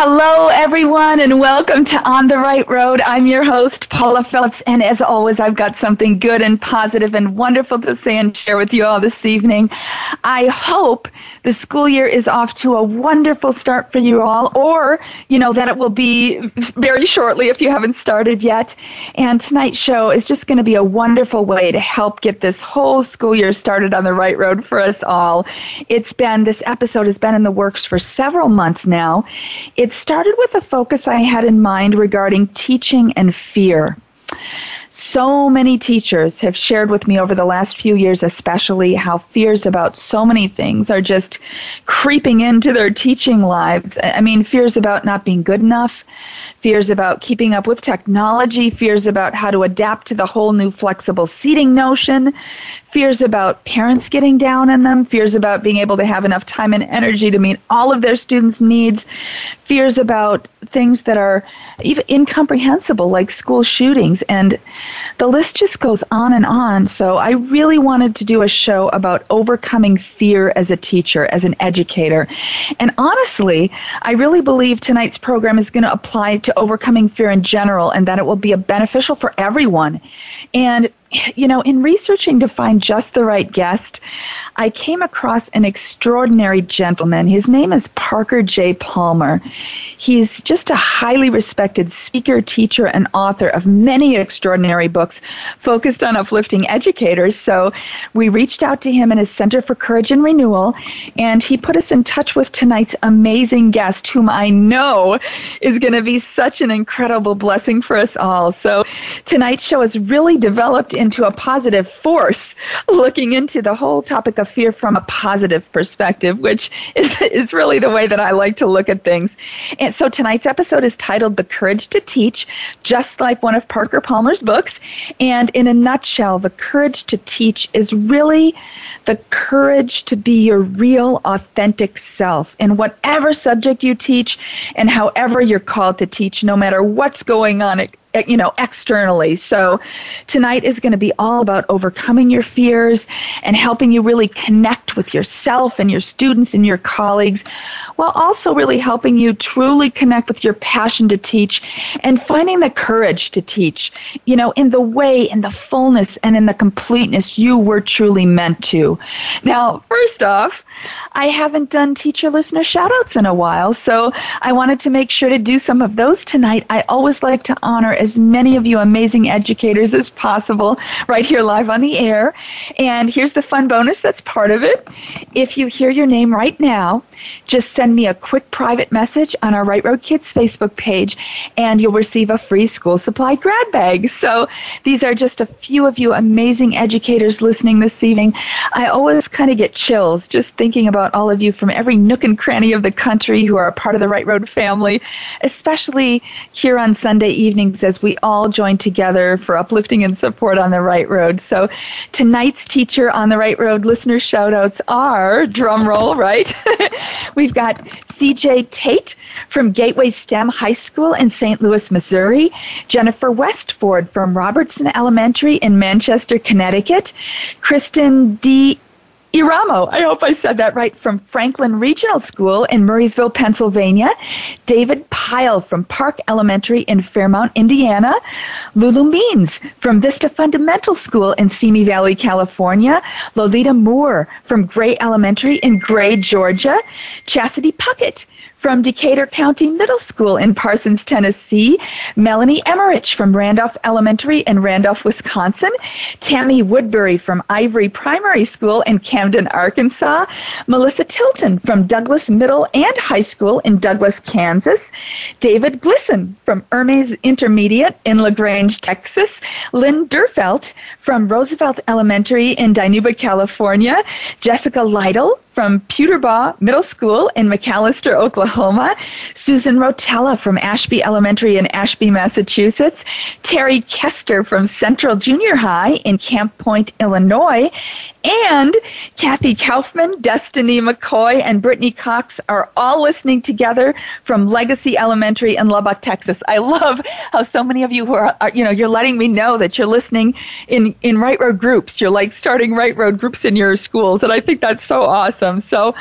Hello, everyone, and welcome to On the Right Road. I'm your host, Paula Phillips, and as always, I've got something good and positive and wonderful to say and share with you all this evening. I hope the school year is off to a wonderful start for you all, or, you know, that it will be very shortly if you haven't started yet. And tonight's show is just going to be a wonderful way to help get this whole school year started on the right road for us all. It's been, this episode has been in the works for several months now. It started with a focus I had in mind regarding teaching and fear. So many teachers have shared with me over the last few years, especially, how fears about so many things are just creeping into their teaching lives. I mean, fears about not being good enough, fears about keeping up with technology, fears about how to adapt to the whole new flexible seating notion, fears about parents getting down on them, fears about being able to have enough time and energy to meet all of their students' needs, fears about things that are even incomprehensible like school shootings and the list just goes on and on. So I really wanted to do a show about overcoming fear as a teacher, as an educator. And honestly, I really believe tonight's program is going to apply to overcoming fear in general and that it will be beneficial for everyone. And you know, in researching to find just the right guest, I came across an extraordinary gentleman. His name is Parker J. Palmer. He's just a highly respected speaker, teacher, and author of many extraordinary books focused on uplifting educators. So we reached out to him in his Center for Courage and Renewal, and he put us in touch with tonight's amazing guest, whom I know is going to be such an incredible blessing for us all. So tonight's show has really developed into a positive force, looking into the whole topic of fear from a positive perspective, which is, is really the way that I like to look at things. And so tonight's episode is titled The Courage to Teach, just like one of Parker Palmer's books. And in a nutshell, the courage to teach is really the courage to be your real, authentic self in whatever subject you teach and however you're called to teach, no matter what's going on Eh, you know, externally. So tonight is going to be all about overcoming your fears and helping you really connect with yourself and your students and your colleagues while also really helping you truly connect with your passion to teach and finding the courage to teach, you know, in the way, in the fullness and in the completeness you were truly meant to. Now, first off, I haven't done teacher listener shoutouts in a while, so I wanted to make sure to do some of those tonight. I always like to honor as many of you amazing educators as possible right here live on the air. And here's the fun bonus that's part of it. If you hear your name right now, just send me a quick private message on our Right Road Kids Facebook page, and you'll receive a free school supply grab bag. So these are just a few of you amazing educators listening this evening. I always kind of get chills just thinking about all of you from every nook and cranny of the country who are a part of the Right Road family, especially here on Sunday evenings as we all join together for uplifting and support on the Right Road. So tonight's teacher on the Right Road listener shoutouts are drum roll, right? We've got CJ Tate from Gateway STEM High School in St. Louis, Missouri, Jennifer Westford from Robertson Elementary in Manchester, Connecticut, Kristen D. Iramo, I hope I said that right, from Franklin Regional School in Murrysville, Pennsylvania. David Pyle from Park Elementary in Fairmount, Indiana. Lulu Means from Vista Fundamental School in Simi Valley, California. Lolita Moore from Gray Elementary in Gray, Georgia. Chastity Puckett from Decatur County Middle School in Parsons, Tennessee, Melanie Emmerich from Randolph Elementary in Randolph, Wisconsin, Tammy Woodbury from Ivory Primary School in Camden, Arkansas, Melissa Tilton from Douglas Middle and High School in Douglas, Kansas, David Glisson from Hermes Intermediate in LaGrange, Texas, Lynn Durfelt from Roosevelt Elementary in Dinuba, California, Jessica Lytle from Puterbaugh Middle School in McAlester, Oklahoma, Oklahoma, Susan Rotella from Ashby Elementary in Ashby, Massachusetts, Terry Kester from Central Junior High in Camp Point, Illinois, and Kathy Kaufman, Destiny McCoy, and Brittany Cox are all listening together from Legacy Elementary in Lubbock, Texas. I love how so many of you who are, are, you know, you're letting me know that you're listening in, in Right Road groups. You're like starting Right Road groups in your schools, and I think that's so awesome. So,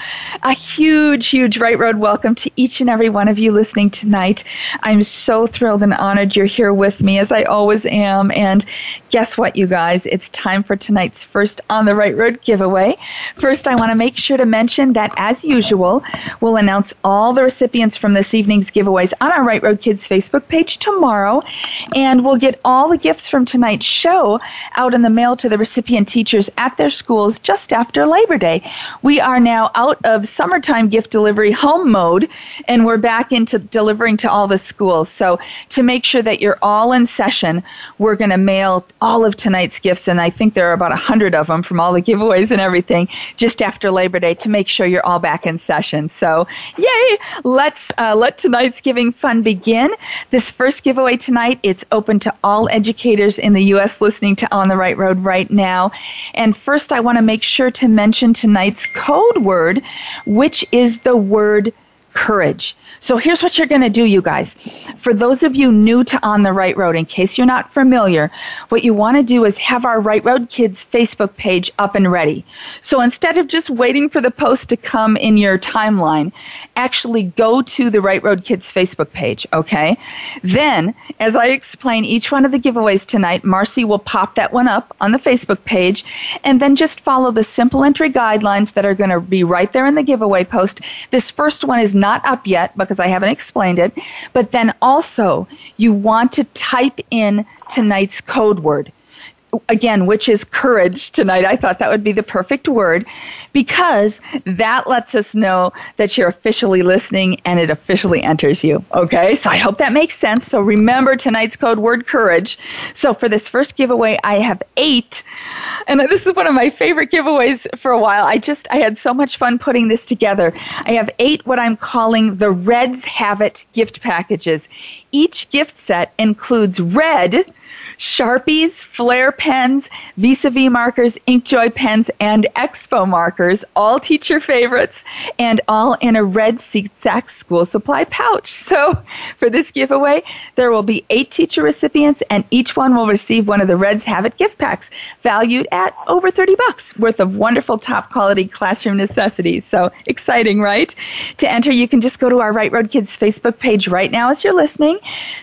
a huge, huge Right Road welcome to each and every one of you listening tonight. I'm so thrilled and honored you're here with me, as I always am. And guess what, you guys? It's time for tonight's first On the Right Road giveaway. First, I want to make sure to mention that, as usual, we'll announce all the recipients from this evening's giveaways on our Right Road Kids Facebook page tomorrow, and we'll get all the gifts from tonight's show out in the mail to the recipient teachers at their schools just after Labor Day. We are now out of summertime gift delivery home mode, and we're back into delivering to all the schools. So, to make sure that you're all in session, we're going to mail all of tonight's gifts, and I think there are about a hundred of them from all the giveaways and everything just after Labor Day to make sure you're all back in session. So, yay! Let's uh, let tonight's giving fun begin. This first giveaway tonight, it's open to all educators in the U.S. listening to On the Right Road right now. And first, I want to make sure to mention tonight's code word, which is the word courage. So here's what you're going to do, you guys. For those of you new to On the Right Road, in case you're not familiar, what you want to do is have our Right Road Kids Facebook page up and ready. So instead of just waiting for the post to come in your timeline, actually go to the Right Road Kids Facebook page, okay? Then, as I explain each one of the giveaways tonight, Marcy will pop that one up on the Facebook page, and then just follow the simple entry guidelines that are going to be right there in the giveaway post. This first one is not up yet because I haven't explained it, but then also you want to type in tonight's code word again, which is courage tonight. I thought that would be the perfect word because that lets us know that you're officially listening and it officially enters you. Okay, so I hope that makes sense. So remember tonight's code word courage. So for this first giveaway, I have eight, and this is one of my favorite giveaways for a while. I just, I had so much fun putting this together. I have eight what I'm calling the Reds Have It gift packages. Each gift set includes red Sharpies, flare pens, vis-a-vis markers, Inkjoy pens, and Expo markers, all teacher favorites, and all in a red Sack school supply pouch. So for this giveaway, there will be eight teacher recipients, and each one will receive one of the Reds Have It gift packs, valued at over 30 bucks, worth of wonderful top quality classroom necessities. So exciting, right? To enter, you can just go to our Right Road Kids Facebook page right now as you're listening.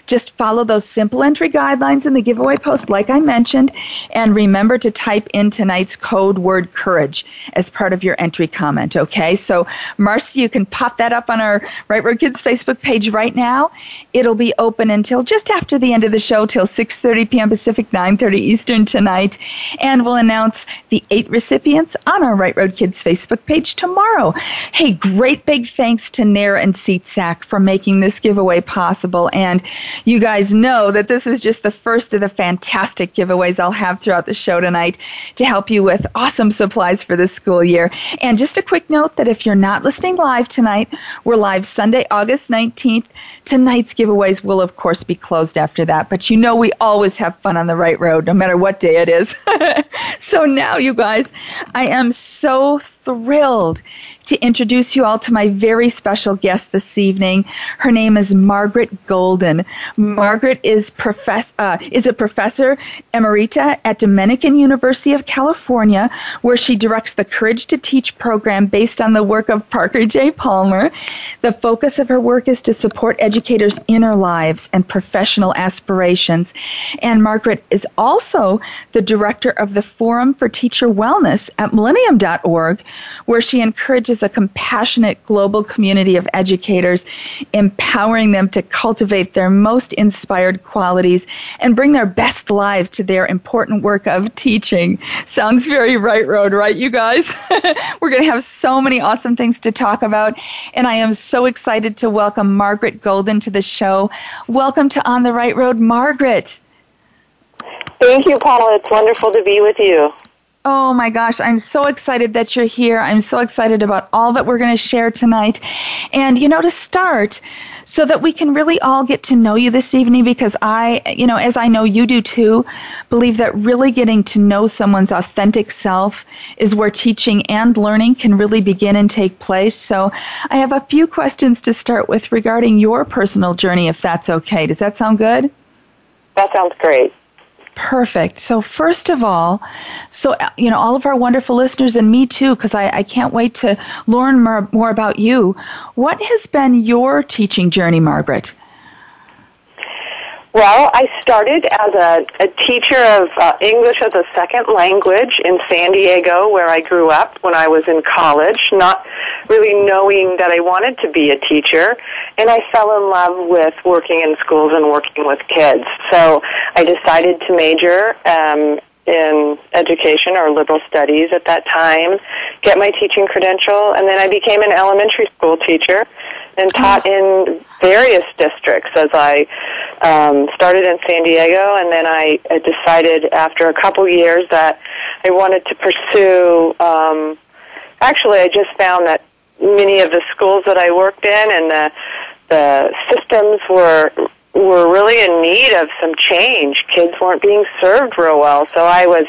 Just follow those simple entry guidelines in the giveaway giveaway post, like I mentioned. And remember to type in tonight's code word courage as part of your entry comment, okay? So, Marcy, you can pop that up on our Right Road Kids Facebook page right now. It'll be open until just after the end of the show, till 6.30 p.m. Pacific, 9.30 Eastern tonight. And we'll announce the eight recipients on our Right Road Kids Facebook page tomorrow. Hey, great big thanks to Nair and SeatSack for making this giveaway possible. And you guys know that this is just the first of the fantastic giveaways I'll have throughout the show tonight to help you with awesome supplies for the school year. And just a quick note that if you're not listening live tonight, we're live Sunday, August 19th. Tonight's giveaways will, of course, be closed after that, but you know we always have fun on the right road, no matter what day it is. so now, you guys, I am so thrilled to introduce you all to my very special guest this evening. Her name is Margaret Golden. Margaret is profess uh, is a professor emerita at Dominican University of California, where she directs the Courage to Teach program based on the work of Parker J. Palmer. The focus of her work is to support educators' inner lives and professional aspirations. And Margaret is also the director of the Forum for Teacher Wellness at millennium.org, where she encourages a compassionate global community of educators, empowering them to cultivate their most inspired qualities and bring their best lives to their important work of teaching. Sounds very right road, right, you guys? We're going to have so many awesome things to talk about, and I am so excited to welcome Margaret Golden to the show. Welcome to On the Right Road, Margaret. Thank you, Paula. It's wonderful to be with you. Oh my gosh, I'm so excited that you're here. I'm so excited about all that we're going to share tonight. And, you know, to start, so that we can really all get to know you this evening, because I, you know, as I know you do too, believe that really getting to know someone's authentic self is where teaching and learning can really begin and take place. So I have a few questions to start with regarding your personal journey, if that's okay. Does that sound good? That sounds great. Perfect. So first of all, so you know all of our wonderful listeners and me too, because I, I can't wait to learn more, more about you. What has been your teaching journey, Margaret? Well, I started as a, a teacher of uh, English as a second language in San Diego, where I grew up when I was in college, not really knowing that I wanted to be a teacher. And I fell in love with working in schools and working with kids. So I decided to major um, in education or liberal studies at that time, get my teaching credential, and then I became an elementary school teacher and taught in various districts as I um, started in San Diego, and then I, I decided after a couple years that I wanted to pursue. Um, actually, I just found that many of the schools that I worked in and the the systems were were really in need of some change. Kids weren't being served real well, so I was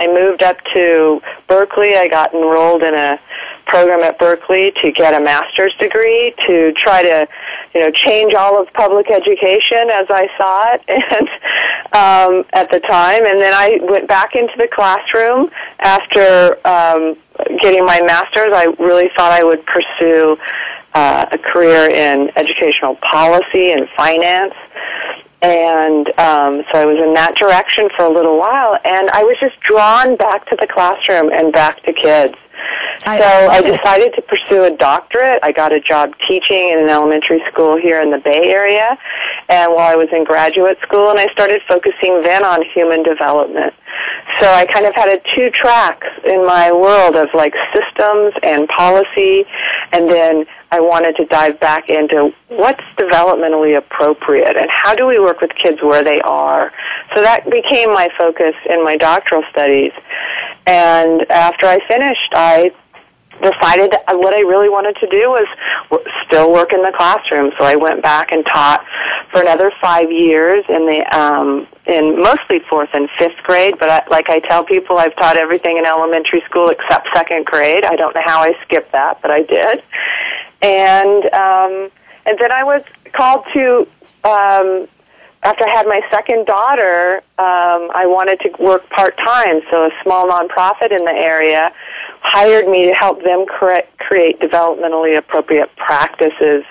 I moved up to Berkeley. I got enrolled in a program at Berkeley to get a master's degree to try to, you know, change all of public education as I saw it and um, at the time. And then I went back into the classroom after um, getting my master's. I really thought I would pursue uh, a career in educational policy and finance. And um, so I was in that direction for a little while, and I was just drawn back to the classroom and back to kids. I, so I decided to pursue a doctorate. I got a job teaching in an elementary school here in the Bay Area, and while I was in graduate school, and I started focusing then on human development. So I kind of had a two tracks in my world of like systems and policy, and then I wanted to dive back into what's developmentally appropriate and how do we work with kids where they are. So that became my focus in my doctoral studies. And after I finished, I decided that what I really wanted to do was still work in the classroom. So I went back and taught for another five years in the um, in mostly fourth and fifth grade. But I, like I tell people, I've taught everything in elementary school except second grade. I don't know how I skipped that, but I did. And um, and then I was called to. Um, after I had my second daughter, um, I wanted to work part time. So a small nonprofit in the area hired me to help them correct, create developmentally appropriate practices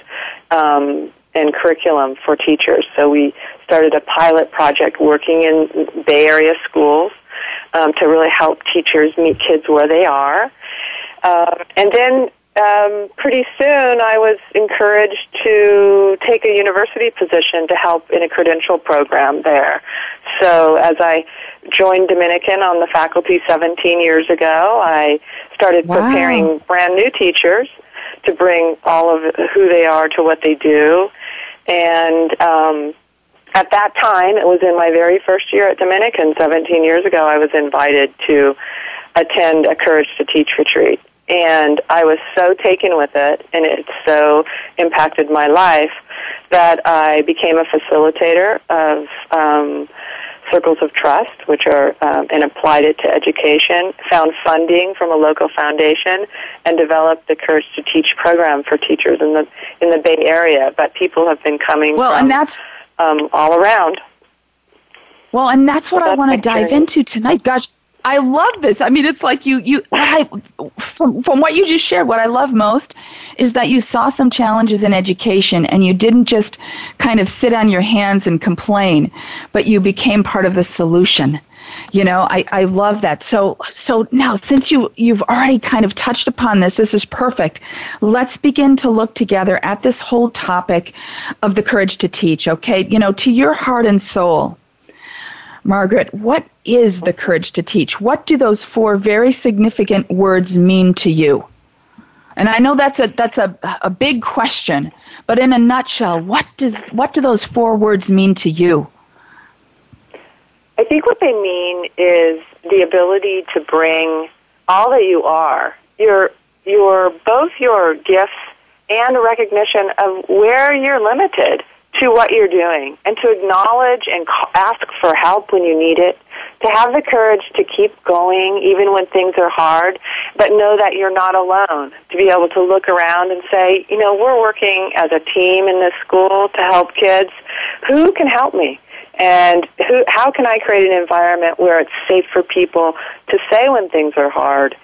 um, and curriculum for teachers. So we started a pilot project working in Bay Area schools um, to really help teachers meet kids where they are. Uh, and then um, pretty soon I was encouraged to take a university position to help in a credential program there. So as I joined Dominican on the faculty 17 years ago, I started wow. preparing brand new teachers to bring all of who they are to what they do. And um, at that time, it was in my very first year at Dominican 17 years ago, I was invited to attend a Courage to Teach retreat and I was so taken with it, and it so impacted my life that I became a facilitator of um, circles of trust, which are um, and applied it to education. Found funding from a local foundation, and developed the Courage to Teach program for teachers in the in the Bay Area. But people have been coming well, from and that's um, all around. Well, and that's what so I want to dive into tonight. Gosh, I love this. I mean, it's like you you I from from what you just shared. What I love most is that you saw some challenges in education and you didn't just kind of sit on your hands and complain, but you became part of the solution. You know, I, I love that. So so now since you you've already kind of touched upon this, this is perfect. Let's begin to look together at this whole topic of the courage to teach, okay? You know, to your heart and soul Margaret, what is the courage to teach? What do those four very significant words mean to you? And I know that's a that's a, a big question, but in a nutshell, what does what do those four words mean to you? I think what they mean is the ability to bring all that you are, your, your, both your gifts and a recognition of where you're limited to what you're doing and to acknowledge and ask for help when you need it, to have the courage to keep going even when things are hard, but know that you're not alone, to be able to look around and say, you know, we're working as a team in this school to help kids. Who can help me? And who, how can I create an environment where it's safe for people to say when things are hard?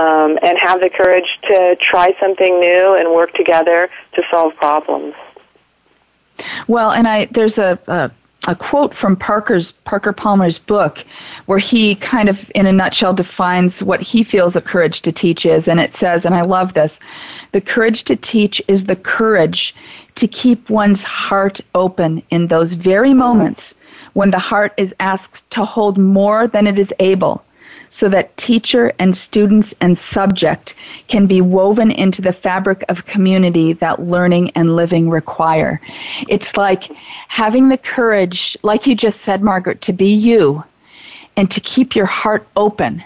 Um, and have the courage to try something new and work together to solve problems. Well, and I there's a, a a quote from Parker's Parker Palmer's book where he kind of in a nutshell defines what he feels a courage to teach is. And it says and I love this the courage to teach is the courage to keep one's heart open in those very moments when the heart is asked to hold more than it is able so that teacher and students and subject can be woven into the fabric of community that learning and living require. It's like having the courage, like you just said, Margaret, to be you and to keep your heart open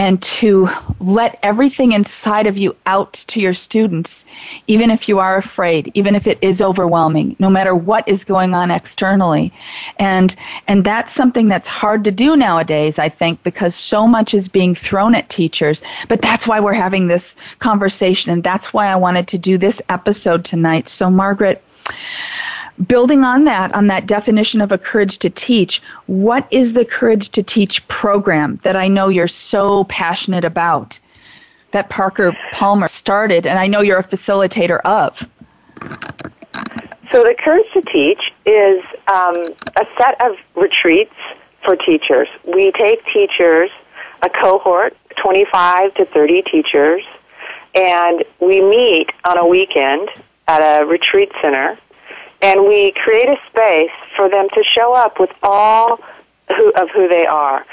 and to let everything inside of you out to your students, even if you are afraid, even if it is overwhelming, no matter what is going on externally. And, and that's something that's hard to do nowadays, I think, because so much is being thrown at teachers. But that's why we're having this conversation, and that's why I wanted to do this episode tonight. So, Margaret, building on that, on that definition of a courage to teach, what is the courage to teach program that I know you're so passionate about that Parker Palmer started and I know you're a facilitator of? So the Courage to Teach is um, a set of retreats for teachers. We take teachers, a cohort, 25 to 30 teachers, and we meet on a weekend at a retreat center and we create a space for them to show up with all who, of who they are.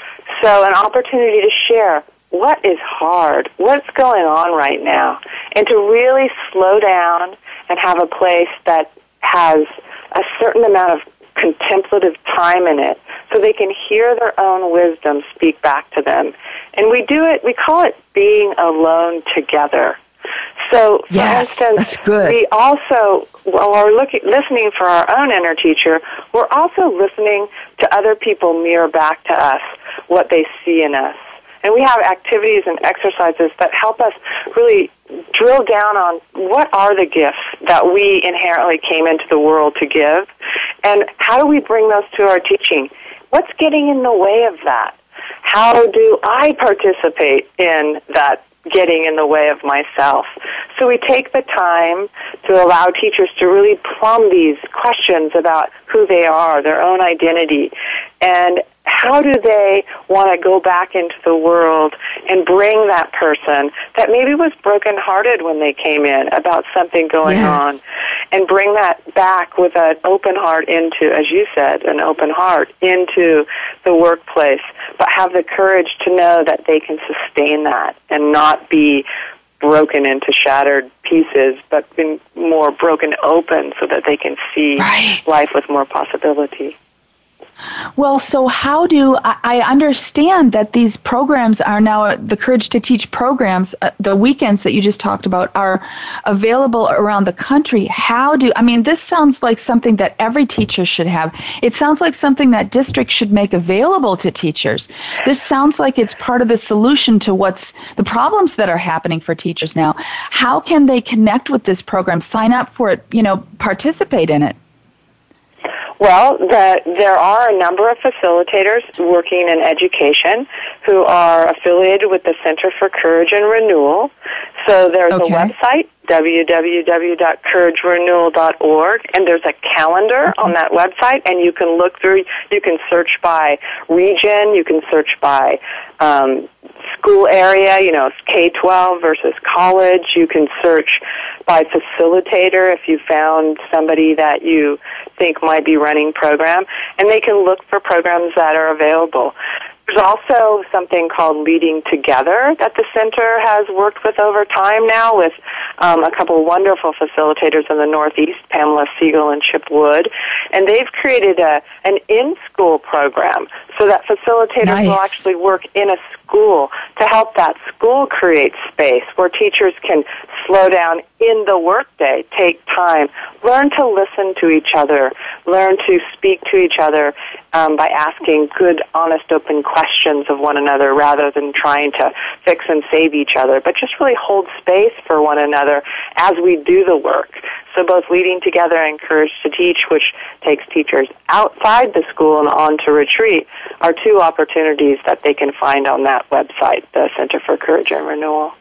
So an opportunity to share what is hard, what's going on right now, and to really slow down and have a place that has a certain amount of contemplative time in it so they can hear their own wisdom speak back to them. And we do it, we call it being alone together. So, for yes, instance, we also, while we're looking, listening for our own inner teacher, we're also listening to other people mirror back to us what they see in us. And we have activities and exercises that help us really drill down on what are the gifts that we inherently came into the world to give, and how do we bring those to our teaching? What's getting in the way of that? How do I participate in that getting in the way of myself. So we take the time to allow teachers to really plumb these questions about who they are, their own identity, and how do they want to go back into the world and bring that person that maybe was brokenhearted when they came in about something going yes. on and bring that back with an open heart into, as you said, an open heart into the workplace, but have the courage to know that they can sustain that and not be broken into shattered pieces, but be more broken open so that they can see right. life with more possibility. Well, so how do I, understand that these programs are now the Courage to Teach programs, uh, the weekends that you just talked about are available around the country. How do I mean this sounds like something that every teacher should have. It sounds like something that districts should make available to teachers. This sounds like it's part of the solution to what's the problems that are happening for teachers now. How can they connect with this program, sign up for it, you know, participate in it? Well, the, there are a number of facilitators working in education who are affiliated with the Center for Courage and Renewal. So there's okay. a website, www.couragerenewal.org, and there's a calendar okay. on that website, and you can look through, you can search by region, you can search by um, school area, you know, K-12 versus college. You can search by facilitator if you found somebody that you think might be running program, and they can look for programs that are available. There's also something called Leading Together that the center has worked with over time now with um, a couple wonderful facilitators in the Northeast, Pamela Seigle and Chip Wood. And they've created a, an in-school program so that facilitators nice. will actually work in a school to help that school create space where teachers can slow down in the workday, take time, learn to listen to each other, learn to speak to each other um, by asking good, honest, open questions of one another rather than trying to fix and save each other, but just really hold space for one another as we do the work. So both leading together and Courage to Teach, which takes teachers outside the school and on to retreat, are two opportunities that they can find on that website, the Center for Courage and Renewal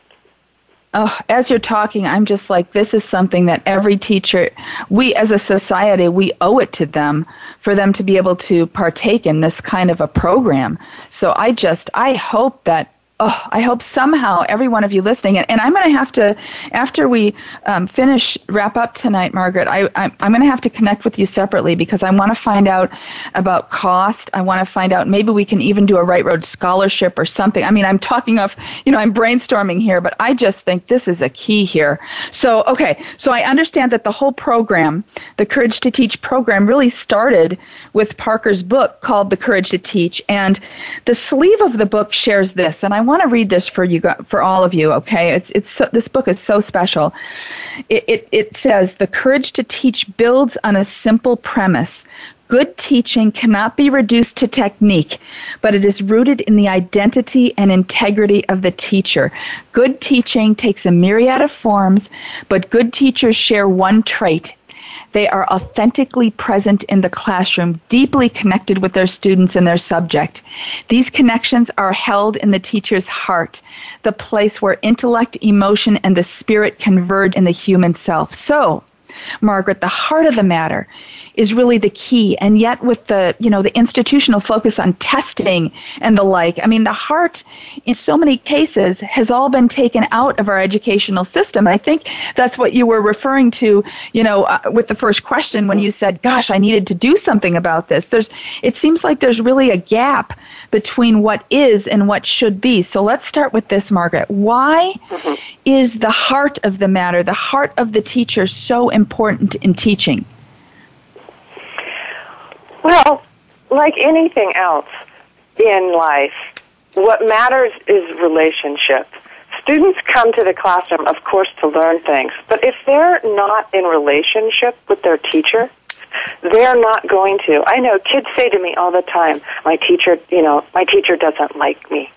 oh, as you're talking, I'm just like, this is something that every teacher, we as a society, we owe it to them for them to be able to partake in this kind of a program. So I just, I hope that oh, I hope somehow every one of you listening, and, and I'm going to have to, after we um, finish, wrap up tonight, Margaret, I, I'm, I'm going to have to connect with you separately because I want to find out about cost. I want to find out maybe we can even do a Right Road scholarship or something. I mean, I'm talking of, you know, I'm brainstorming here, but I just think this is a key here. So, okay, so I understand that the whole program, the Courage to Teach program, really started with Parker's book called The Courage to Teach, and the sleeve of the book shares this, and I want to read this for you, for all of you. Okay, it's it's so, this book is so special. It, it it says the courage to teach builds on a simple premise. Good teaching cannot be reduced to technique, but it is rooted in the identity and integrity of the teacher. Good teaching takes a myriad of forms, but good teachers share one trait they are authentically present in the classroom, deeply connected with their students and their subject. These connections are held in the teacher's heart, the place where intellect, emotion, and the spirit converge in the human self. So, Margaret, the heart of the matter is really the key. And yet with the, you know, the institutional focus on testing and the like, I mean, the heart in so many cases has all been taken out of our educational system. I think that's what you were referring to, you know, uh, with the first question when you said, gosh, I needed to do something about this. There's, it seems like there's really a gap between what is and what should be. So let's start with this, Margaret. Why mm-hmm. is the heart of the matter, the heart of the teacher so important in teaching? Well, like anything else in life, what matters is relationship. Students come to the classroom, of course, to learn things, but if they're not in relationship with their teacher, they're not going to. I know kids say to me all the time, my teacher, you know, my teacher doesn't like me.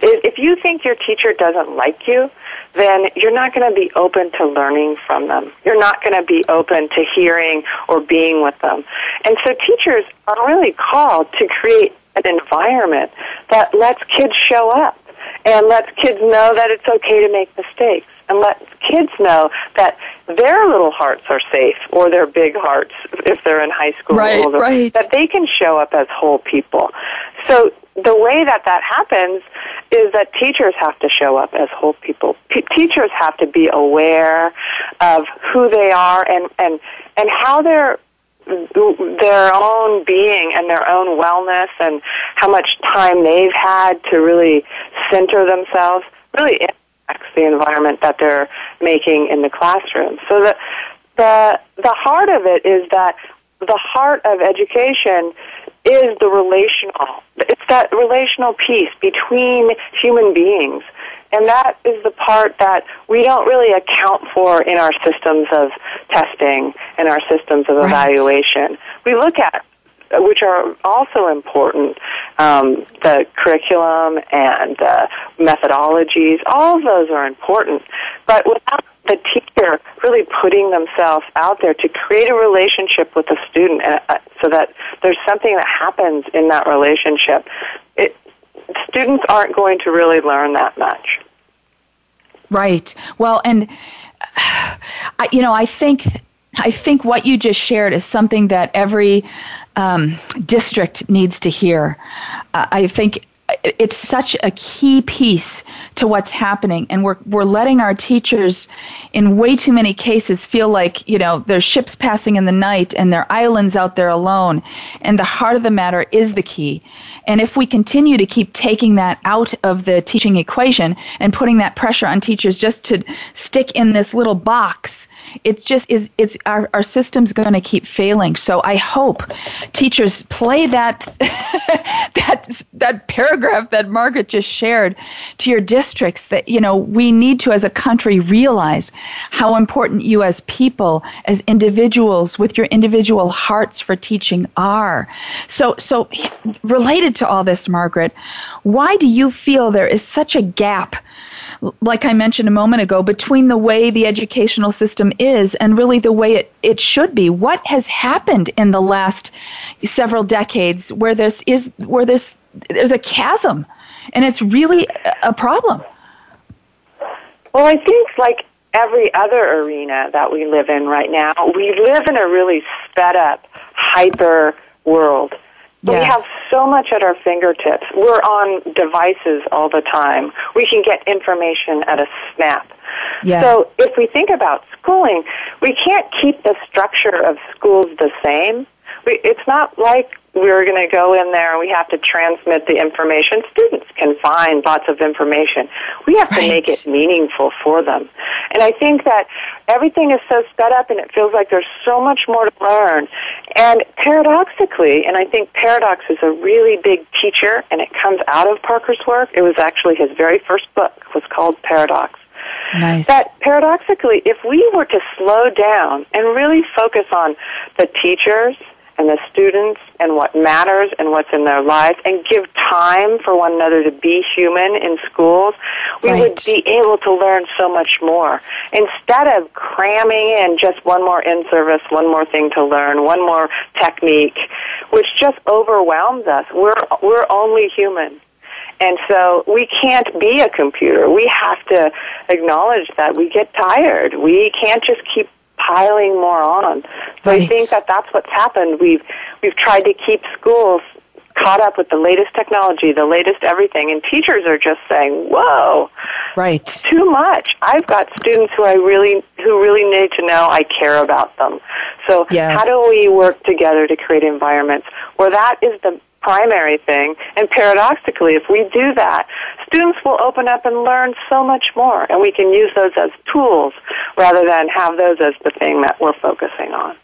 If you think your teacher doesn't like you, then you're not going to be open to learning from them. You're not going to be open to hearing or being with them. And so teachers are really called to create an environment that lets kids show up and lets kids know that it's okay to make mistakes and let kids know that their little hearts are safe or their big hearts if they're in high school right, older, right. that they can show up as whole people. So the way that that happens is that teachers have to show up as whole people. P- teachers have to be aware of who they are and and and how their their own being and their own wellness and how much time they've had to really center themselves really the environment that they're making in the classroom. So the the the heart of it is that the heart of education is the relational. It's that relational piece between human beings. And that is the part that we don't really account for in our systems of testing and our systems of right. evaluation. We look at, which are also important, um, the curriculum and the methodologies. All of those are important. But without the teacher really putting themselves out there to create a relationship with the student uh, uh, so that there's something that happens in that relationship. It, students aren't going to really learn that much. Right. Well, and I, you know, I think I think what you just shared is something that every um, district needs to hear. Uh, I think it's such a key piece to what's happening. And we're we're letting our teachers in way too many cases feel like you know there's ships passing in the night and they're islands out there alone. And the heart of the matter is the key. And if we continue to keep taking that out of the teaching equation and putting that pressure on teachers just to stick in this little box it's just is it's our, our system's going to keep failing. So i hope teachers play that that that paragraph that margaret just shared to your districts that you know we need to as a country realize how important you as people as individuals with your individual hearts for teaching are so so related to all this margaret why do you feel there is such a gap like I mentioned a moment ago, between the way the educational system is and really the way it, it should be. What has happened in the last several decades where this is where this there's a chasm and it's really a problem? Well, I think like every other arena that we live in right now, we live in a really sped up, hyper world Yes. We have so much at our fingertips. We're on devices all the time. We can get information at a snap. Yes. So if we think about schooling, we can't keep the structure of schools the same. We, it's not like we're going to go in there and we have to transmit the information. Students can find lots of information. We have right. to make it meaningful for them. And I think that everything is so sped up and it feels like there's so much more to learn. And paradoxically, and I think paradox is a really big teacher and it comes out of Parker's work. It was actually his very first book was called Paradox. Nice. That paradoxically, if we were to slow down and really focus on the teachers and the students and what matters and what's in their lives and give time for one another to be human in schools, we right. would be able to learn so much more. Instead of cramming in just one more in service, one more thing to learn, one more technique, which just overwhelms us. We're, we're only human. And so we can't be a computer. We have to acknowledge that we get tired. We can't just keep piling more on. So right. I think that that's what's happened. We've we've tried to keep schools caught up with the latest technology, the latest everything, and teachers are just saying, "Whoa, right, too much." I've got students who I really who really need to know I care about them. So yes. how do we work together to create environments where that is the primary thing. And paradoxically, if we do that, students will open up and learn so much more, and we can use those as tools rather than have those as the thing that we're focusing on.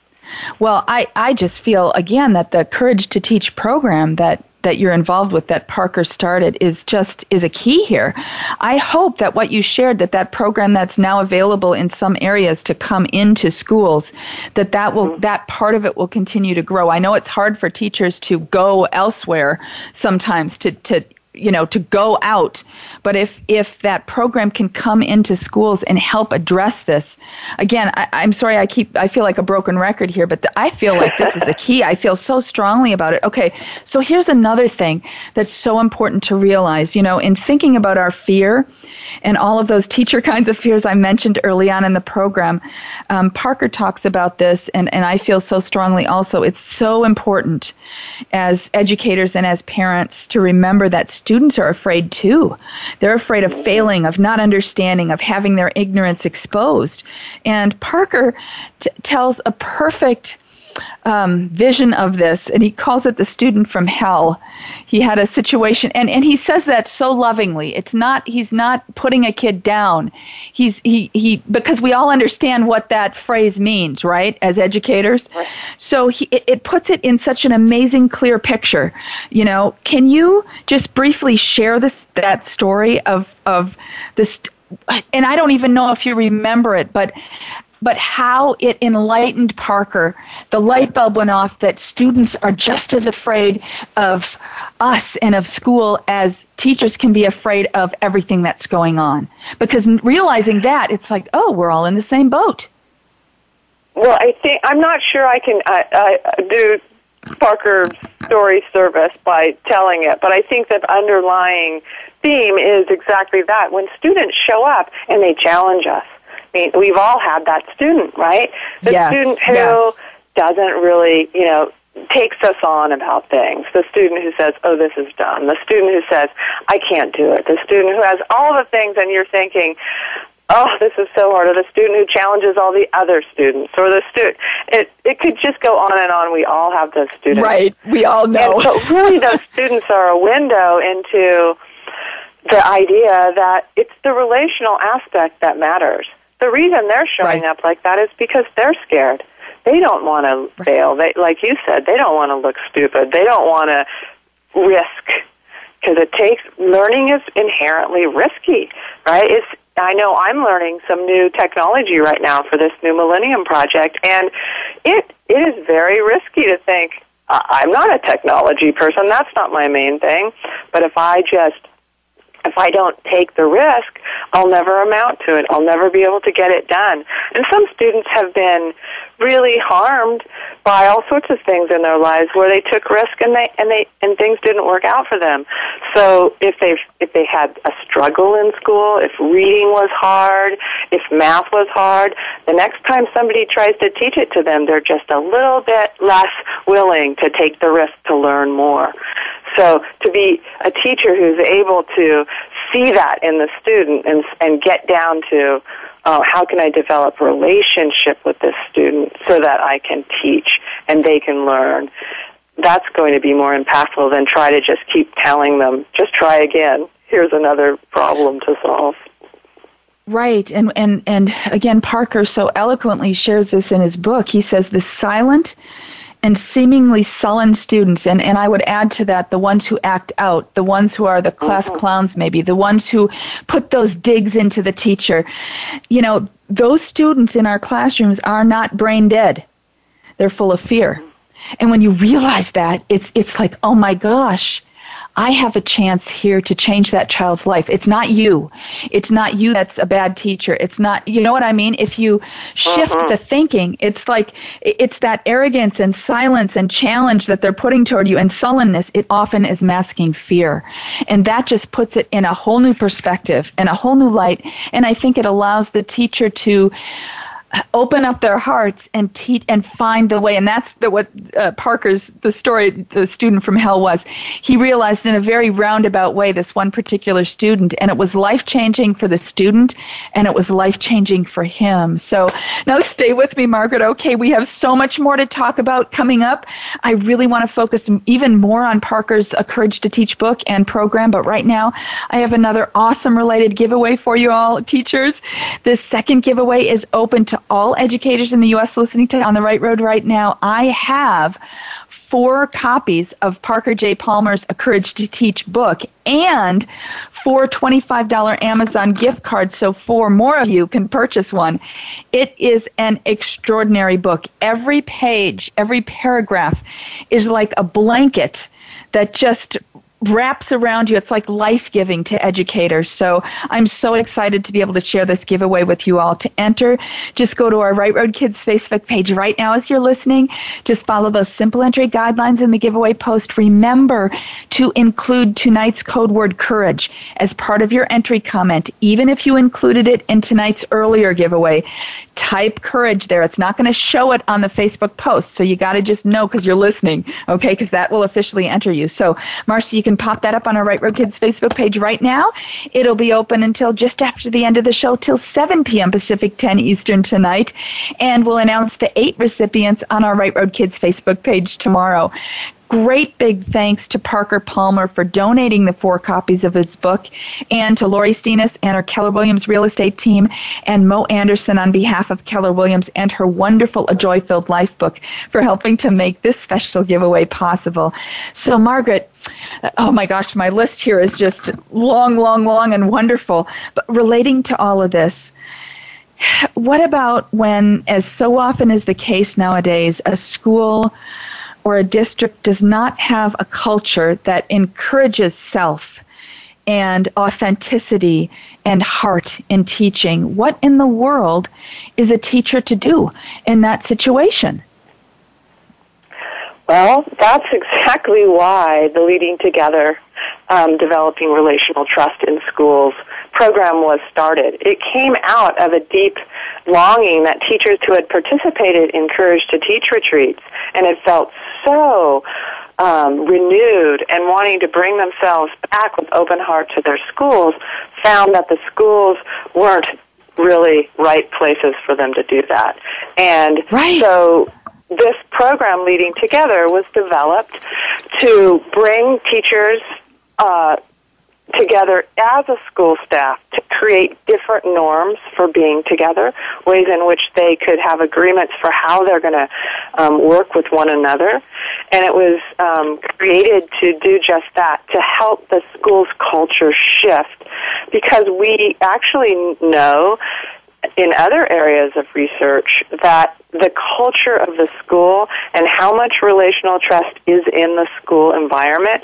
Well, I, I just feel again that the Courage to Teach program that that you're involved with that Parker started is just is a key here. I hope that what you shared that that program that's now available in some areas to come into schools that that will mm-hmm. that part of it will continue to grow. I know it's hard for teachers to go elsewhere sometimes to to you know to go out. But if if that program can come into schools and help address this again I, am sorry i keep i feel like a broken record here but the, i feel like this is a key. I feel so strongly about it. Okay so here's another thing that's so important to realize you know in thinking about our fear and all of those teacher kinds of fears i mentioned early on in the program um, parker talks about this and, and i feel so strongly also. It's so important as educators and as parents to remember that students are afraid too. They're afraid of failing, of not understanding, of having their ignorance exposed. And Parker t- tells a perfect um, vision of this, and he calls it the student from hell. He had a situation, and, and he says that so lovingly. It's not he's not putting a kid down. He's he he because we all understand what that phrase means, right? As educators, right. so he, it, it puts it in such an amazing, clear picture. You know, can you just briefly share this that story of of this? And I don't even know if you remember it, but but how it enlightened Parker. The light bulb went off that students are just as afraid of us and of school as teachers can be afraid of everything that's going on. Because realizing that, it's like, oh, we're all in the same boat. Well, I think I'm not sure I can do Parker's story service by telling it, but I think the underlying theme is exactly that. When students show up and they challenge us, mean, we've all had that student, right? The yes, student who yes. doesn't really, you know, takes us on about things. The student who says, "Oh, this is dumb." The student who says, "I can't do it." The student who has all the things, and you're thinking, "Oh, this is so hard." Or the student who challenges all the other students, or the student. It it could just go on and on. We all have those students, right? We all know. And so really, those students are a window into the idea that it's the relational aspect that matters. The reason they're showing right. up like that is because they're scared they don't want to right. fail. They, like you said, they don't want to look stupid. They don't want to risk because it takes learning is inherently risky, right? It's I know I'm learning some new technology right now for this new Millennium project, and it it is very risky to think I'm not a technology person. That's not my main thing. But if I just if I don't take the risk, I'll never amount to it. I'll never be able to get it done. And some students have been really harmed by all sorts of things in their lives where they took risk and they and they and things didn't work out for them. So if they if they had a struggle in school, if reading was hard, if math was hard, the next time somebody tries to teach it to them, they're just a little bit less willing to take the risk to learn more. So to be a teacher who's able to see that in the student and and get down to uh, how can I develop relationship with this student so that I can teach and they can learn. That's going to be more impactful than try to just keep telling them, just try again. Here's another problem to solve. Right, and and and again, Parker so eloquently shares this in his book. He says the silent and seemingly sullen students, and, and I would add to that the ones who act out, the ones who are the class mm-hmm. clowns, maybe, the ones who put those digs into the teacher. You know, those students in our classrooms are not brain dead, they're full of fear. And when you realize that, it's, it's like, oh my gosh, I have a chance here to change that child's life. It's not you. It's not you that's a bad teacher. It's not, you know what I mean? If you shift uh-huh. the thinking, it's like, it's that arrogance and silence and challenge that they're putting toward you and sullenness. It often is masking fear. And that just puts it in a whole new perspective and a whole new light. And I think it allows the teacher to, open up their hearts and teach and find the way. And that's the, what uh, parker's the story the student from hell was. He realized in a very roundabout way this one particular student and it was life changing for the student and it was life changing for him. So now stay with me margaret. Okay we have so much more to talk about coming up. I really want to focus even more on parker's a courage to teach book and program but right now i have another awesome related giveaway for you all teachers. This second giveaway is open to all educators in the U.S. listening to On the Right Road right now, I have four copies of Parker J. Palmer's A Courage to Teach book and four $25 Amazon gift cards so four more of you can purchase one. It is an extraordinary book. Every page, every paragraph is like a blanket that just wraps around you. It's like life giving to educators. So I'm so excited to be able to share this giveaway with you all. To enter, just go to our Right Road Kids Facebook page right now as you're listening. Just follow those simple entry guidelines in the giveaway post. Remember to include tonight's code word courage as part of your entry comment, even if you included it in tonight's earlier giveaway type courage there. It's not going to show it on the Facebook post, so you got to just know because you're listening, okay? Because that will officially enter you. So, Marcy, you can pop that up on our Right Road Kids Facebook page right now. It'll be open until just after the end of the show, till 7 p.m. Pacific, 10 Eastern tonight, and we'll announce the eight recipients on our Right Road Kids Facebook page tomorrow great big thanks to Parker Palmer for donating the four copies of his book, and to Lori Steenis and her Keller Williams real estate team, and Mo Anderson on behalf of Keller Williams and her wonderful A Joy Filled Life book for helping to make this special giveaway possible. So, Margaret, oh my gosh, my list here is just long, long, long, and wonderful. But relating to all of this, what about when, as so often is the case nowadays, a school or a district does not have a culture that encourages self and authenticity and heart in teaching, what in the world is a teacher to do in that situation? Well, that's exactly why the Leading Together um, developing relational trust in schools program was started. It came out of a deep longing that teachers who had participated in Courage to Teach retreats and had felt so um, renewed and wanting to bring themselves back with open heart to their schools found that the schools weren't really right places for them to do that. And right. so this program, Leading Together, was developed to bring teachers uh, together as a school staff to create different norms for being together, ways in which they could have agreements for how they're going to um, work with one another. And it was um, created to do just that, to help the school's culture shift, because we actually know in other areas of research that the culture of the school and how much relational trust is in the school environment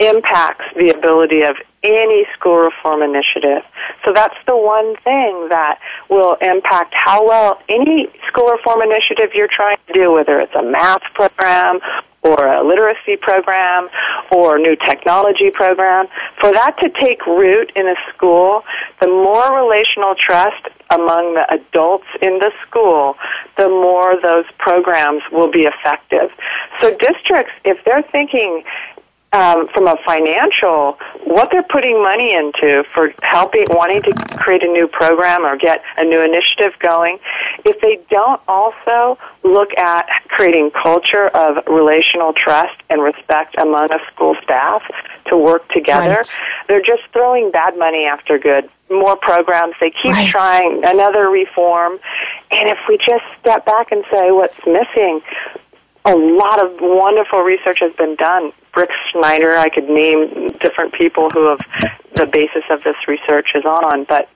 impacts the ability of any school reform initiative. So that's the one thing that will impact how well any school reform initiative you're trying to do, whether it's a math program or a literacy program or new technology program, for that to take root in a school, the more relational trust among the adults in the school, the more those programs will be effective. So districts, if they're thinking um, from a financial, what they're putting money into for helping, wanting to create a new program or get a new initiative going, if they don't also look at creating culture of relational trust and respect among a school staff to work together, right. they're just throwing bad money after good. More programs, they keep right. trying another reform. And if we just step back and say what's missing, a lot of wonderful research has been done. Bryk Schneider. I could name different people who have the basis of this research is on, but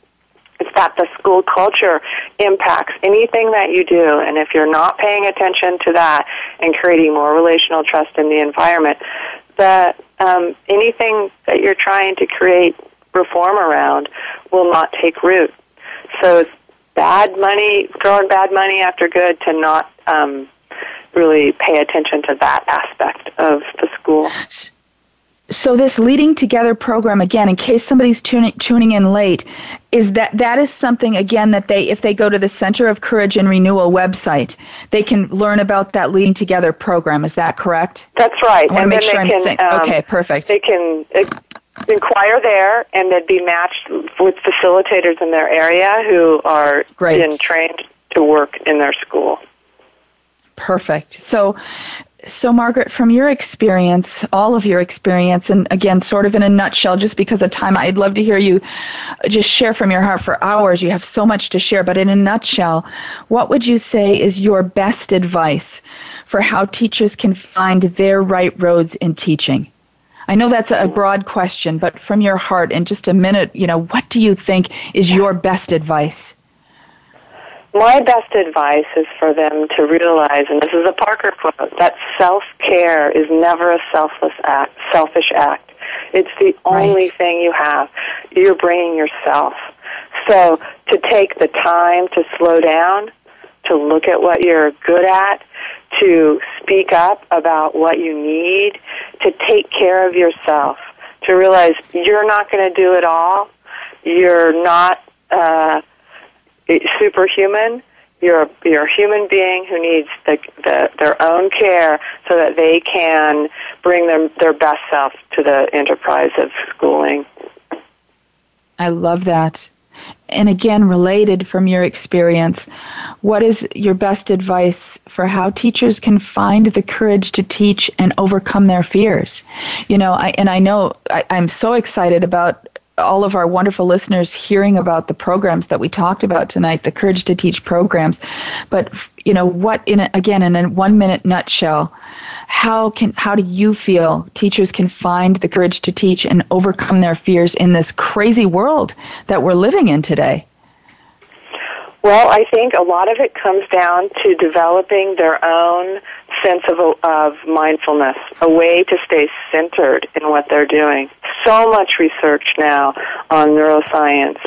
it's that the school culture impacts anything that you do, and if you're not paying attention to that and creating more relational trust in the environment, that um, anything that you're trying to create reform around will not take root. So it's bad money, throwing bad money after good to not um, really pay attention to that aspect of the school. So this leading together program again, in case somebody's tuning tuning in late, is that that is something again that they if they go to the Center of Courage and Renewal website, they can learn about that leading together program. Is that correct? That's right. I want to make sure I'm can, um, okay. Perfect. They can. Inquire there and they'd be matched with facilitators in their area who are Great. trained to work in their school. Perfect. So, so Margaret, from your experience, all of your experience, and again, sort of in a nutshell, just because of time, I'd love to hear you just share from your heart for hours. You have so much to share, but in a nutshell, what would you say is your best advice for how teachers can find their right roads in teaching? I know that's a broad question, but from your heart, in just a minute, you know, what do you think is your best advice? My best advice is for them to realize, and this is a Parker quote, that self-care is never a selfless act, selfish act. It's the only right. thing you have. You're bringing yourself. So to take the time to slow down, to look at what you're good at, to speak up about what you need, to take care of yourself, to realize you're not going to do it all. You're not uh, superhuman. You're a, you're a human being who needs the, the, their own care so that they can bring them, their best self to the enterprise of schooling. I love that. And again, related from your experience, what is your best advice for how teachers can find the courage to teach and overcome their fears? You know, I, and I know I, I'm so excited about all of our wonderful listeners hearing about the programs that we talked about tonight, the Courage to Teach programs. But you know, what in a, again in a one minute nutshell, how can how do you feel teachers can find the courage to teach and overcome their fears in this crazy world that we're living in today? Well, I think a lot of it comes down to developing their own sense of, of mindfulness, a way to stay centered in what they're doing. So much research now on neuroscience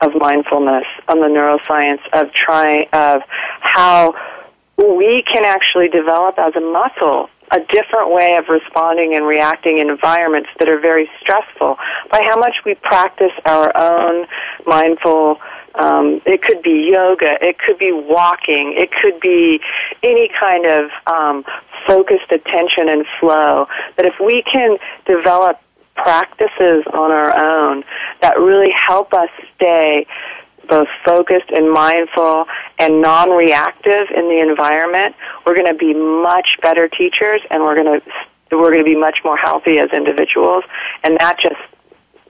of mindfulness, on the neuroscience of trying, of how we can actually develop as a muscle a different way of responding and reacting in environments that are very stressful by how much we practice our own mindful um, it could be yoga. It could be walking. It could be any kind of um, focused attention and flow. But if we can develop practices on our own that really help us stay both focused and mindful and non-reactive in the environment, we're going to be much better teachers and we're going to we're going to be much more healthy as individuals and that just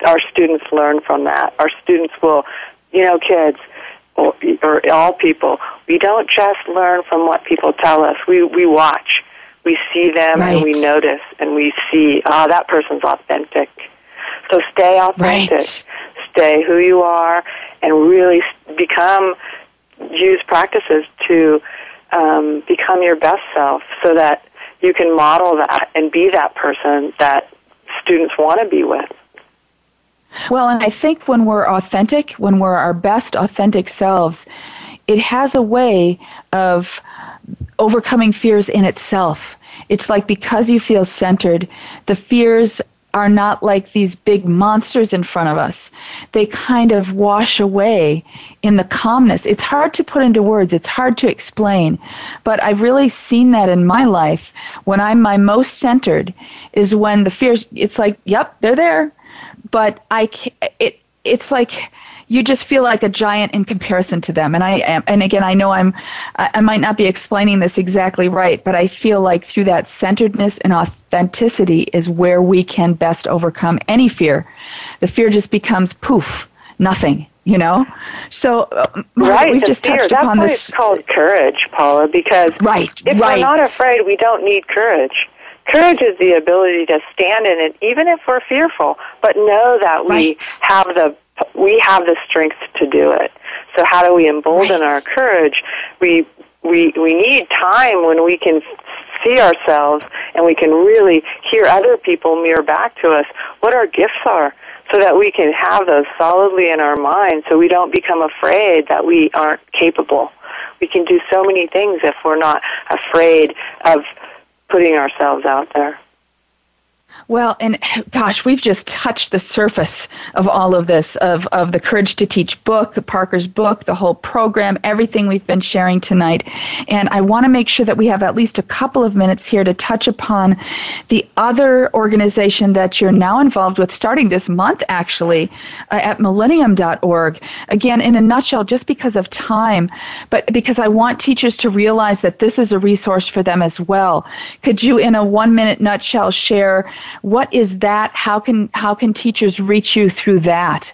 our students learn from that. Our students will, you know, kids or, or all people, we don't just learn from what people tell us. We we watch. We see them right. and we notice and we see, ah, oh, that person's authentic. So stay authentic. Right. Stay who you are and really become use practices to um, become your best self so that you can model that and be that person that students want to be with. Well, and I think when we're authentic, when we're our best authentic selves, it has a way of overcoming fears in itself. It's like because you feel centered, the fears are not like these big monsters in front of us. They kind of wash away in the calmness. It's hard to put into words, it's hard to explain, but I've really seen that in my life. When I'm my most centered is when the fears, it's like, yep, they're there, but I, it, it's like, you just feel like a giant in comparison to them. And I am, and again, I know I'm, I might not be explaining this exactly right, but I feel like through that centeredness and authenticity is where we can best overcome any fear. The fear just becomes poof, nothing. You know, so uh, right, we've just fear. touched That's upon why this. It's called courage, Paula, because right, if right. we're not afraid, we don't need courage. Courage is the ability to stand in it, even if we're fearful, but know that we have the we have the strength to do it. So how do we embolden right. our courage? We we we need time when we can see ourselves and we can really hear other people mirror back to us what our gifts are so that we can have those solidly in our mind so we don't become afraid that we aren't capable. We can do so many things if we're not afraid of putting ourselves out there. Well, and gosh, we've just touched the surface of all of this, of, of the Courage to Teach book, Parker's book, the whole program, everything we've been sharing tonight. And I want to make sure that we have at least a couple of minutes here to touch upon the other organization that you're now involved with, starting this month actually, uh, at millennium.org. Again, in a nutshell, just because of time, but because I want teachers to realize that this is a resource for them as well. Could you, in a one minute nutshell, share what is that? How can how can teachers reach you through that?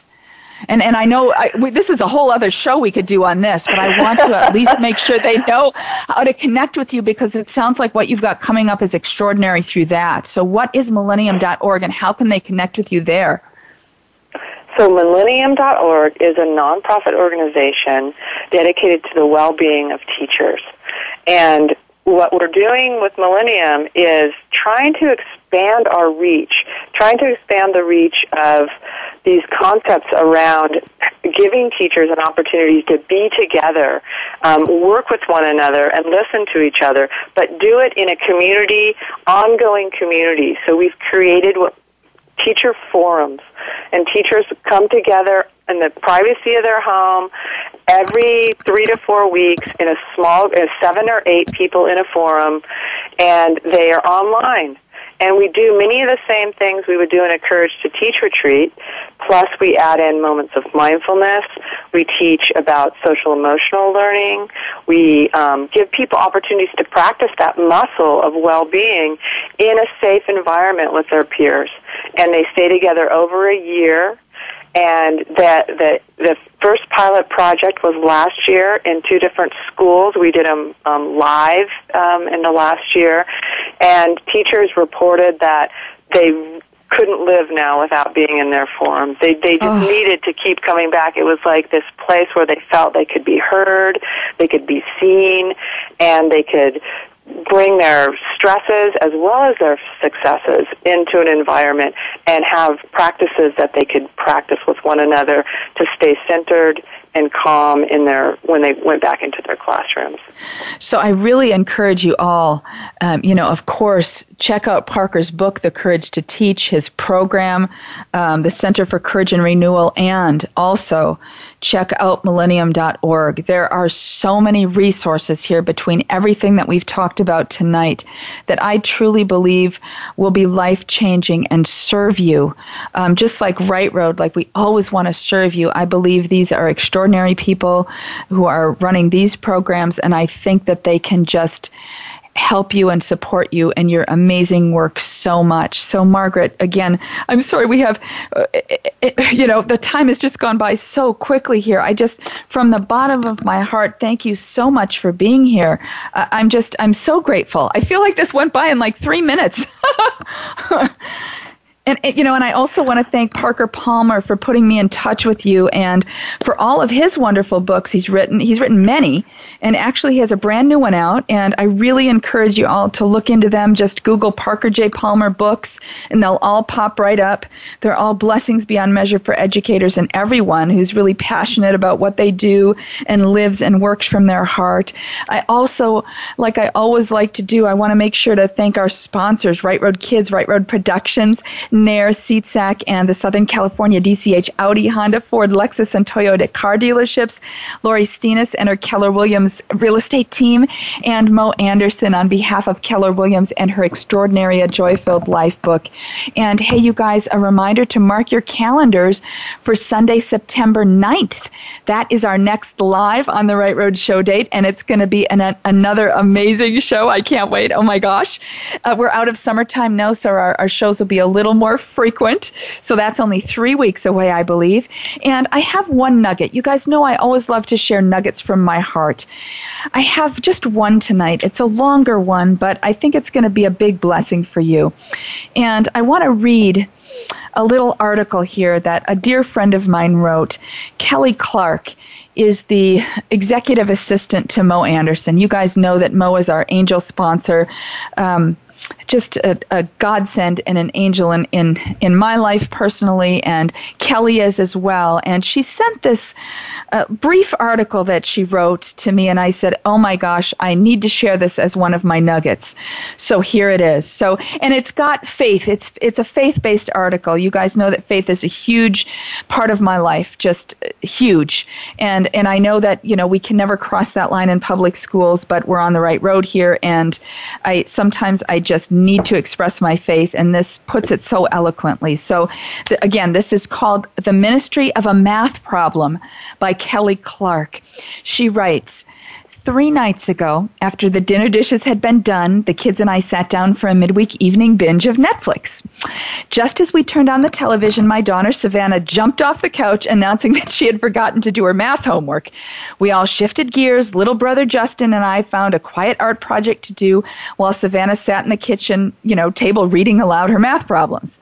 And and I know I, we, this is a whole other show we could do on this, but I want to at least make sure they know how to connect with you because it sounds like what you've got coming up is extraordinary through that. So what is millennium.org and how can they connect with you there? So millennium.org is a nonprofit organization dedicated to the well-being of teachers. And what we're doing with Millennium is trying to expand our reach, trying to expand the reach of these concepts around giving teachers an opportunity to be together, um, work with one another, and listen to each other, but do it in a community, ongoing community. So we've created what teacher forums, and teachers come together in the privacy of their home every three to four weeks in a small, seven or eight people in a forum, and they are online. And we do many of the same things we would do in a Courage to Teach retreat, plus we add in moments of mindfulness. We teach about social emotional learning. We um, give people opportunities to practice that muscle of well-being in a safe environment with their peers. And they stay together over a year and that the the first pilot project was last year in two different schools. We did them um, live um, in the last year, and teachers reported that they couldn't live now without being in their forum. They they just Oh. needed to keep coming back. It was like this place where they felt they could be heard, they could be seen, and they could bring their stresses as well as their successes into an environment and have practices that they could practice with one another to stay centered and calm in their when they went back into their classrooms. So I really encourage you all, um, you know, of course, check out Parker's book, The Courage to Teach, his program, um, the Center for Courage and Renewal, and also check out millennium.org. There are so many resources here between everything that we've talked about tonight that I truly believe will be life changing and serve you. Um, just like Right Road, like we always want to serve you. I believe these are extraordinary people who are running these programs, and I think that they can just help you and support you and your amazing work so much. So, Margaret, again, I'm sorry we have, uh, eh, eh, you know, the time has just gone by so quickly here. I just, from the bottom of my heart, thank you so much for being here. I'm just, I'm so grateful. I feel like this went by in like three minutes. And eh, you know, and I also want to thank Parker Palmer for putting me in touch with you and for all of his wonderful books he's written. He's written many, and actually he has a brand new one out. And I really encourage you all to look into them. Just Google Parker J. Palmer books, and they'll all pop right up. They're all blessings beyond measure for educators and everyone who's really passionate about what they do and lives and works from their heart. I also, like I always like to do, I want to make sure to thank our sponsors: Right Road Kids, Right Road Productions. Nair, SeatSack, and the Southern California DCH Audi, Honda, Ford, Lexus, and Toyota car dealerships, Lori Steenis and her Keller Williams real estate team, and Mo Anderson on behalf of Keller Williams and her extraordinary Joy Filled Life book. And hey, you guys, a reminder to mark your calendars for Sunday, September 9th. That is our next live on the Right Road show date, and it's going to be an, another amazing show. I can't wait. Oh my gosh. Uh, we're out of summertime now, so our, our shows will be a little more frequent. So that's only three weeks away, I believe. And I have one nugget. You guys know I always love to share nuggets from my heart. I have just one tonight. It's a longer one, but I think it's going to be a big blessing for you. And I want to read a little article here that a dear friend of mine wrote. Kelly Clark is the executive assistant to Mo Anderson. You guys know that Mo is our angel sponsor. Um, just a, a godsend and an angel in, in, in my life personally, and Kelly is as well. And she sent this uh, brief article that she wrote to me, and I said, Oh my gosh, I need to share this as one of my nuggets. So here it is. So, and it's got faith. It's, it's a faith based article. You guys know that faith is a huge part of my life, just huge. And, and I know that, you know, we can never cross that line in public schools, but we're on the right road here. And I sometimes I just need to express my faith, and this puts it so eloquently. So, the, again, this is called The Ministry of a Math Problem by Kelly Clark. She writes, Three nights ago, after the dinner dishes had been done, the kids and I sat down for a midweek evening binge of Netflix. Just as we turned on the television, my daughter Savannah jumped off the couch announcing that she had forgotten to do her math homework. We all shifted gears. Little brother Justin and I found a quiet art project to do while Savannah sat in the kitchen, you know, table reading aloud her math problems.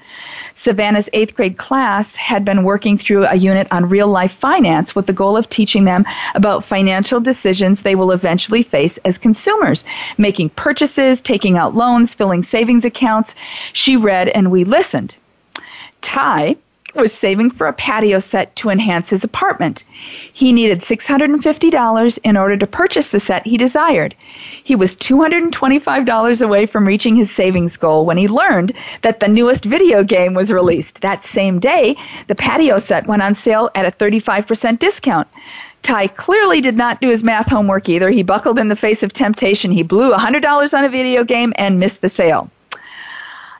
Savannah's eighth grade class had been working through a unit on real life finance with the goal of teaching them about financial decisions they will eventually face as consumers, making purchases, taking out loans, filling savings accounts. She read and we listened. Ty, was saving for a patio set to enhance his apartment. He needed $650 in order to purchase the set he desired. He was $225 away from reaching his savings goal when he learned that the newest video game was released. That same day, the patio set went on sale at a 35% discount. Ty clearly did not do his math homework either. He buckled in the face of temptation. He blew $100 on a video game and missed the sale.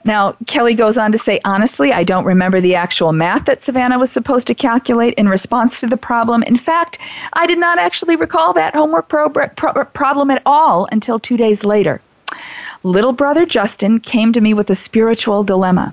Now, Kelly goes on to say, honestly, I don't remember the actual math that Savannah was supposed to calculate in response to the problem. In fact, I did not actually recall that homework pro- pro- problem at all until two days later. Little brother Justin came to me with a spiritual dilemma.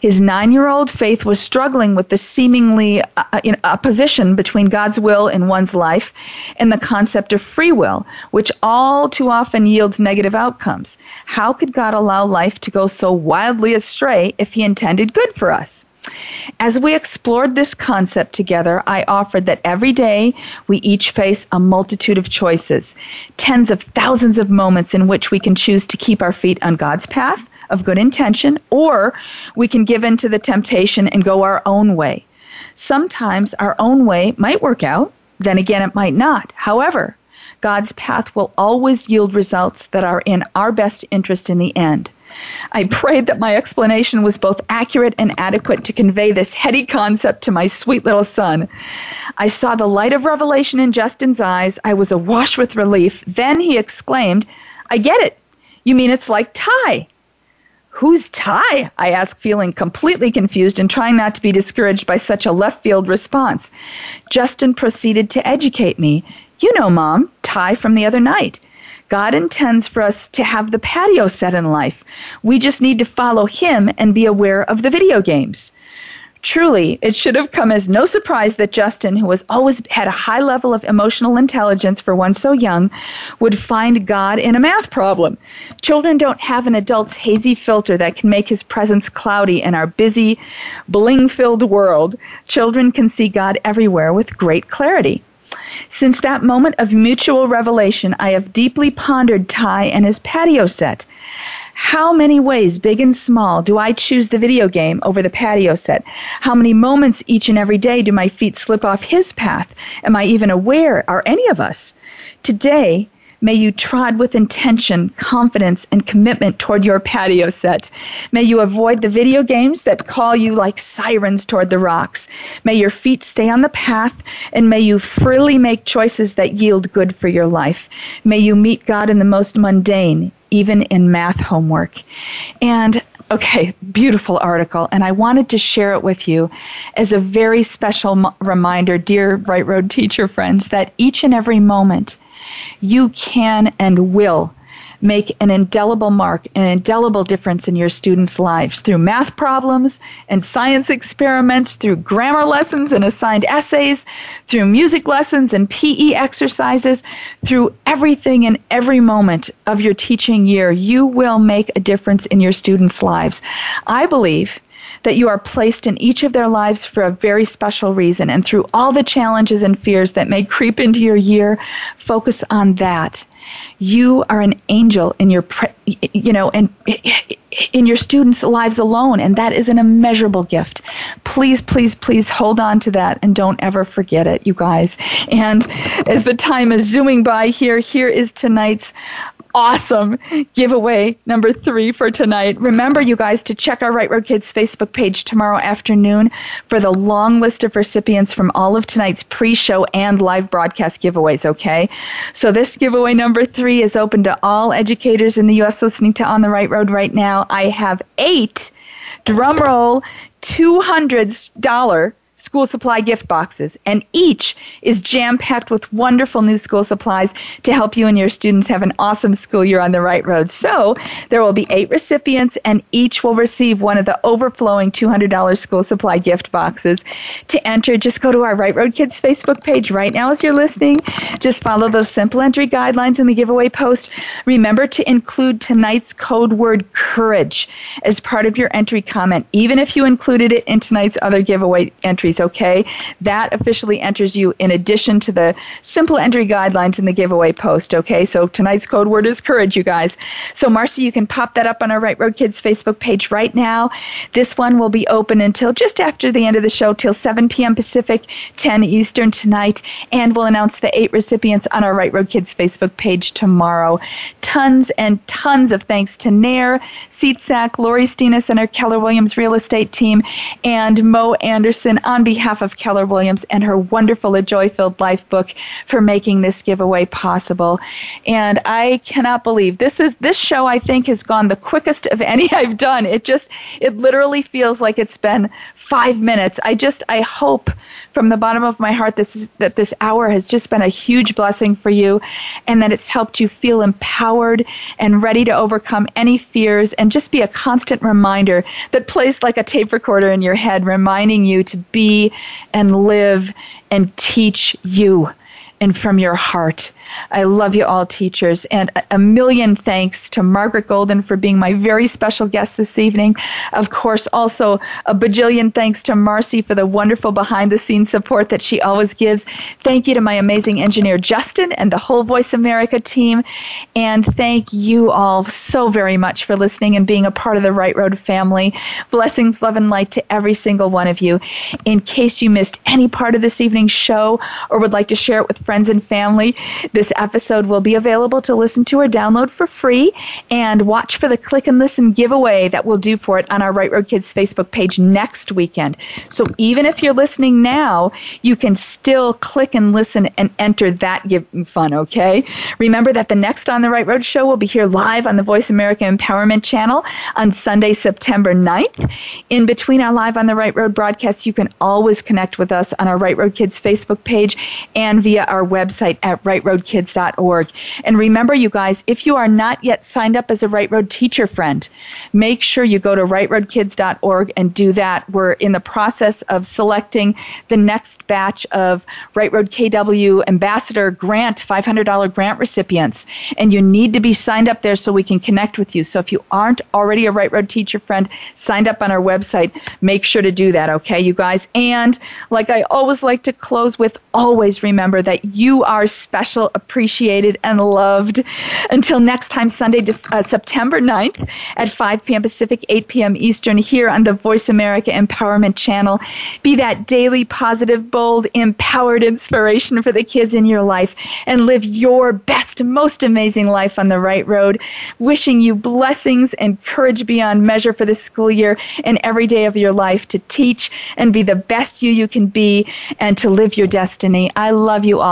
His nine year old Faith was struggling with the seemingly uh, uh opposition between God's will in one's life and the concept of free will, which all too often yields negative outcomes. How could God allow life to go so wildly astray if He intended good for us? As we explored this concept together, I offered that every day we each face a multitude of choices, tens of thousands of moments in which we can choose to keep our feet on God's path of good intention, or we can give in to the temptation and go our own way. Sometimes our own way might work out, then again, it might not. However, God's path will always yield results that are in our best interest in the end. I prayed that my explanation was both accurate and adequate to convey this heady concept to my sweet little son. I saw the light of revelation in Justin's eyes. I was awash with relief. Then he exclaimed, I get it. You mean it's like Ty? Who's Ty? I asked, feeling completely confused and trying not to be discouraged by such a left field response. Justin proceeded to educate me. You know, Mom, Ty from the other night. God intends for us to have the patio set in life. We just need to follow Him and be aware of the video games. Truly, it should have come as no surprise that Justin, who has always had a high level of emotional intelligence for one so young, would find God in a math problem. Children don't have an adult's hazy filter that can make his presence cloudy in our busy, bling filled world. Children can see God everywhere with great clarity. Since that moment of mutual revelation, I have deeply pondered Ty and his patio set. How many ways, big and small, do I choose the video game over the patio set? How many moments each and every day do my feet slip off his path? Am I even aware? Are any of us? Today, May you trod with intention, confidence, and commitment toward your patio set. May you avoid the video games that call you like sirens toward the rocks. May your feet stay on the path, and may you freely make choices that yield good for your life. May you meet God in the most mundane, even in math homework. And Okay, beautiful article. And I wanted to share it with you as a very special reminder, dear Right Road teacher friends, that each and every moment you can and will make an indelible mark, an indelible difference in your students' lives through math problems and science experiments, through grammar lessons and assigned essays, through music lessons and PE exercises, through everything and every moment of your teaching year. You will make a difference in your students' lives. I believe that you are placed in each of their lives for a very special reason. And through all the challenges and fears that may creep into your year, focus on that. You are an angel in your, you know, and in your students' lives alone, and that is an immeasurable gift. Please, please, please hold on to that and don't ever forget it, you guys. And as the time is zooming by here, here is tonight's awesome giveaway number three for tonight. Remember, you guys, to check our Right Road Kids Facebook page tomorrow afternoon for the long list of recipients from all of tonight's pre show and live broadcast giveaways, okay? So, this giveaway number three is open to all educators in the U.S. listening to On the Right Road right now. I have eight, drum roll, $200 school supply gift boxes, and each is jam packed with wonderful new school supplies to help you and your students have an awesome school year on the right road. So there will be eight recipients, and each will receive one of the overflowing $200 school supply gift boxes. To enter, just go to our Right Road Kids Facebook page right now as you're listening. Just follow those simple entry guidelines in the giveaway post. Remember to include tonight's code word courage as part of your entry comment, even if you included it in tonight's other giveaway entries entries, okay? That officially enters you in addition to the simple entry guidelines in the giveaway post, okay? So tonight's code word is courage, you guys. So, Marcy, you can pop that up on our Right Road Kids Facebook page right now. This one will be open until just after the end of the show, till 7 p.m. Pacific, 10 Eastern tonight, and we'll announce the eight recipients on our Right Road Kids Facebook page tomorrow. Tons and tons of thanks to Nair, Seatsack, Lori Steenis, and Keller Williams real estate team, and Mo Anderson on behalf of Keller Williams and her wonderful A Joy Filled Life book for making this giveaway possible. And I cannot believe this is this show I think has gone the quickest of any I've done. It just it literally feels like it's been 5 minutes. I just I hope from the bottom of my heart this is that this hour has just been a huge blessing for you and that it's helped you feel empowered and ready to overcome any fears and just be a constant reminder that plays like a tape recorder in your head reminding you to be and live and teach you and from your heart. I love you all, teachers. And a million thanks to Margaret Golden for being my very special guest this evening. Of course, also a bajillion thanks to Marcy for the wonderful behind the scenes support that she always gives. Thank you to my amazing engineer, Justin, and the whole Voice America team. And thank you all so very much for listening and being a part of the Right Road family. Blessings, love, and light to every single one of you. In case you missed any part of this evening's show or would like to share it with friends and family, this episode will be available to listen to or download for free. And watch for the click and listen giveaway that we'll do for it on our Right Road Kids Facebook page next weekend. So even if you're listening now, you can still click and listen and enter that give fun, okay? Remember that the next On the Right Road show will be here live on the Voice America Empowerment channel on Sunday, September 9th. In between our Live on the Right Road broadcasts, you can always connect with us on our Right Road Kids Facebook page and via our website at rightroadkids.org. And remember, you guys, if you are not yet signed up as a Right Road teacher friend, make sure you go to rightroadkids.org and do that. We're in the process of selecting the next batch of Right Road KW Ambassador Grant, $500 grant recipients. And you need to be signed up there so we can connect with you. So if you aren't already a Right Road teacher friend signed up on our website, make sure to do that, okay, you guys? And like I always like to close with, always remember that you are special, appreciated, and loved. Until next time, Sunday, uh, September 9th at 5 p.m. Pacific, 8 p.m. Eastern, here on the Voice America Empowerment Channel. Be that daily, positive, bold, empowered inspiration for the kids in your life and live your best, most amazing life on the right road. Wishing you blessings and courage beyond measure for this school year and every day of your life to teach and be the best you you can be and to live your destiny. I love you